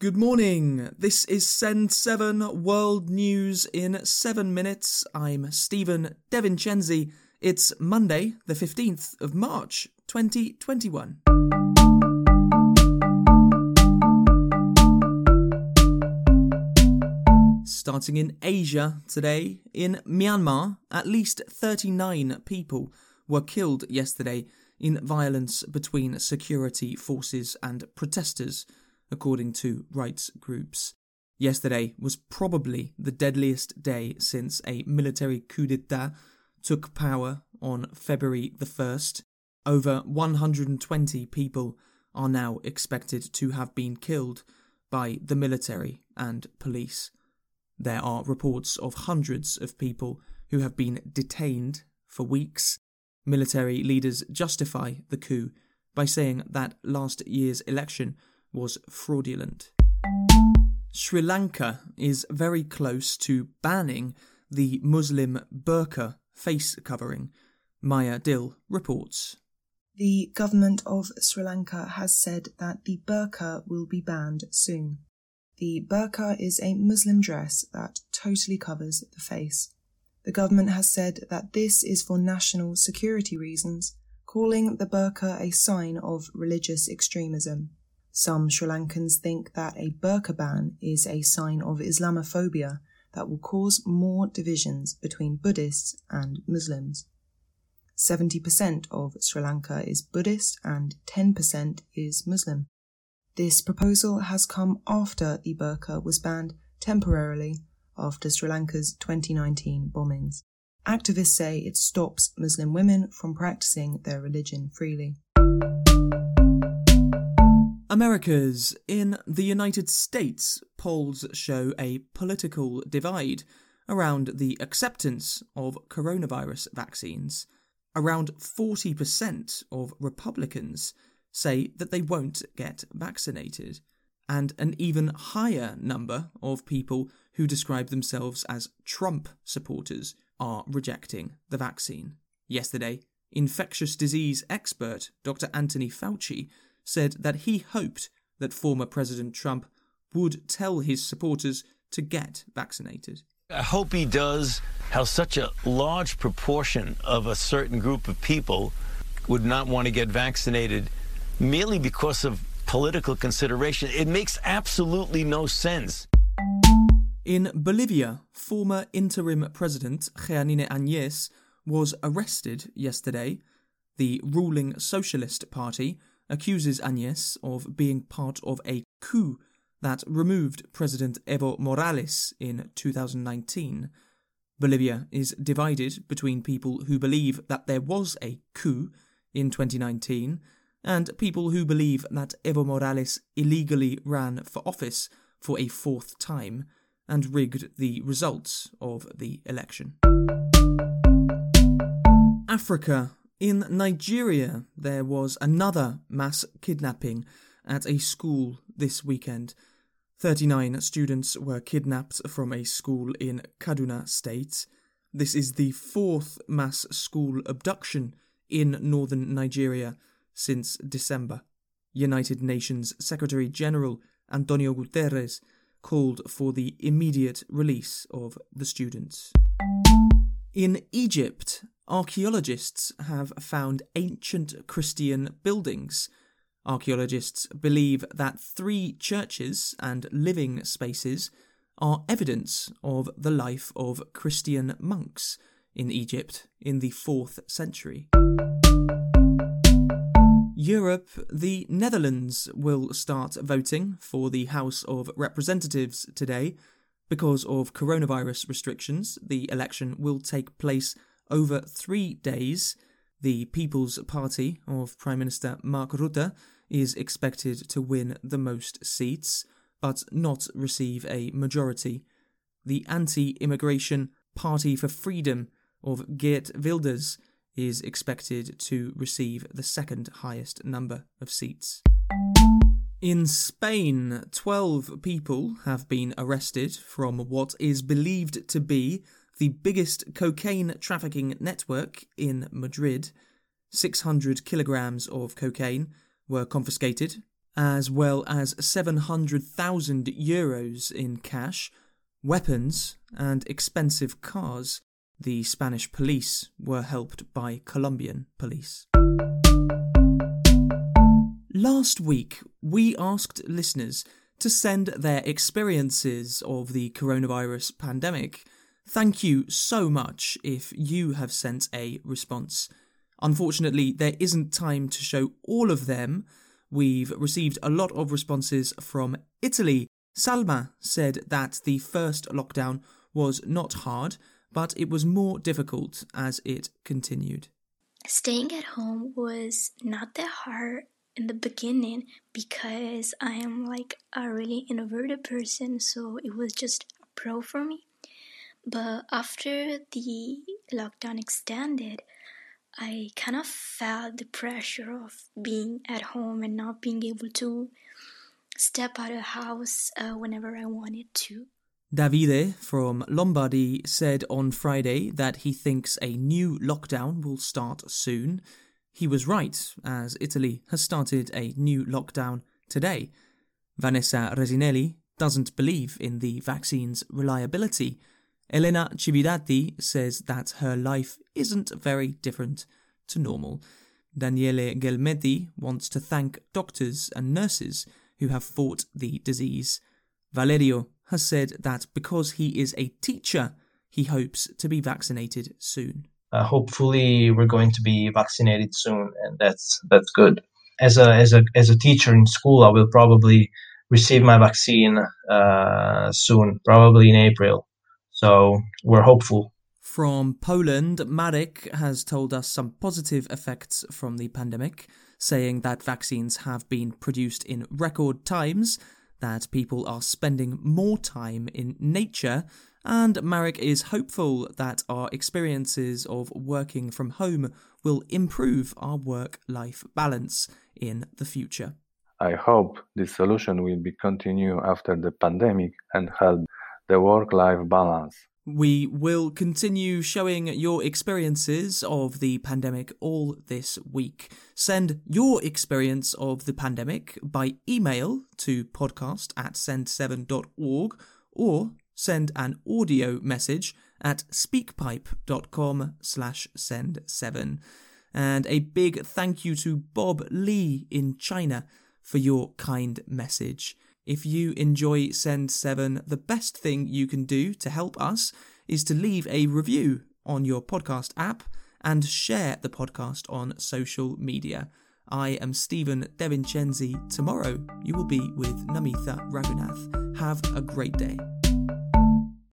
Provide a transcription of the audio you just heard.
Good morning. This is Send 7 World News in 7 minutes. I'm Stephen DeVincenzi. It's Monday, the 15th of March, 2021. Starting in Asia today, in Myanmar, at least 39 people were killed yesterday in violence between security forces and protesters according to rights groups. Yesterday was probably the deadliest day since a military coup d'etat took power on February the 1st. Over 120 people are now expected to have been killed by the military and police. There are reports of hundreds of people who have been detained for weeks. Military leaders justify the coup by saying that last year's election was fraudulent. Sri Lanka is very close to banning the Muslim burqa face covering, Maya Dill reports. The government of Sri Lanka has said that the burqa will be banned soon. The burqa is a Muslim dress that totally covers the face. The government has said that this is for national security reasons, calling the burqa a sign of religious extremism. Some Sri Lankans think that a burqa ban is a sign of Islamophobia that will cause more divisions between Buddhists and Muslims. 70% of Sri Lanka is Buddhist and 10% is Muslim. This proposal has come after the burqa was banned temporarily after Sri Lanka's 2019 bombings. Activists say it stops Muslim women from practicing their religion freely. Americas. In the United States, polls show a political divide around the acceptance of coronavirus vaccines. Around 40% of Republicans say that they won't get vaccinated, and an even higher number of people who describe themselves as Trump supporters are rejecting the vaccine. Yesterday, infectious disease expert Dr. Anthony Fauci said that he hoped that former President Trump would tell his supporters to get vaccinated. I hope he does how such a large proportion of a certain group of people would not want to get vaccinated merely because of political consideration. It makes absolutely no sense. In Bolivia, former interim president Jeanine Añez was arrested yesterday. The ruling Socialist Party accuses Añez of being part of a coup that removed President Evo Morales in 2019. Bolivia is divided between people who believe that there was a coup in 2019 and people who believe that Evo Morales illegally ran for office for a fourth time and rigged the results of the election. Africa in Nigeria, there was another mass kidnapping at a school this weekend. 39 students were kidnapped from a school in Kaduna State. This is the fourth mass school abduction in northern Nigeria since December. United Nations Secretary General Antonio Guterres called for the immediate release of the students. In Egypt, archaeologists have found ancient Christian buildings. Archaeologists believe that three churches and living spaces are evidence of the life of Christian monks in Egypt in the 4th century. Europe, the Netherlands will start voting for the House of Representatives today. Because of coronavirus restrictions, the election will take place over three days, the People's Party of Prime Minister Mark Rutte is expected to win the most seats, but not receive a majority. The anti immigration Party for Freedom of Geert Wilders is expected to receive the second highest number of seats. In Spain, 12 people have been arrested from what is believed to be the biggest cocaine trafficking network in Madrid. 600 kilograms of cocaine were confiscated, as well as 700,000 euros in cash, weapons, and expensive cars. The Spanish police were helped by Colombian police. Last week, we asked listeners to send their experiences of the coronavirus pandemic. Thank you so much if you have sent a response. Unfortunately, there isn't time to show all of them. We've received a lot of responses from Italy. Salma said that the first lockdown was not hard, but it was more difficult as it continued. Staying at home was not that hard in the beginning because I am like a really introverted person, so it was just a pro for me. But after the lockdown extended, I kind of felt the pressure of being at home and not being able to step out of house uh, whenever I wanted to. Davide from Lombardy said on Friday that he thinks a new lockdown will start soon. He was right, as Italy has started a new lockdown today. Vanessa Resinelli doesn't believe in the vaccine's reliability. Elena Cividati says that her life isn't very different to normal. Daniele Gelmetti wants to thank doctors and nurses who have fought the disease. Valerio has said that because he is a teacher, he hopes to be vaccinated soon. Uh, hopefully, we're going to be vaccinated soon, and that's that's good. As a as a as a teacher in school, I will probably receive my vaccine uh, soon, probably in April. So we're hopeful. From Poland, Marek has told us some positive effects from the pandemic, saying that vaccines have been produced in record times that people are spending more time in nature, and Marek is hopeful that our experiences of working from home will improve our work life balance in the future. I hope this solution will be continued after the pandemic and help the work life balance. We will continue showing your experiences of the pandemic all this week. Send your experience of the pandemic by email to podcast at send7.org or send an audio message at speakpipe.com slash send7. And a big thank you to Bob Lee in China for your kind message. If you enjoy Send 7, the best thing you can do to help us is to leave a review on your podcast app and share the podcast on social media. I am Stephen Devincenzi. Tomorrow you will be with Namitha Raghunath. Have a great day.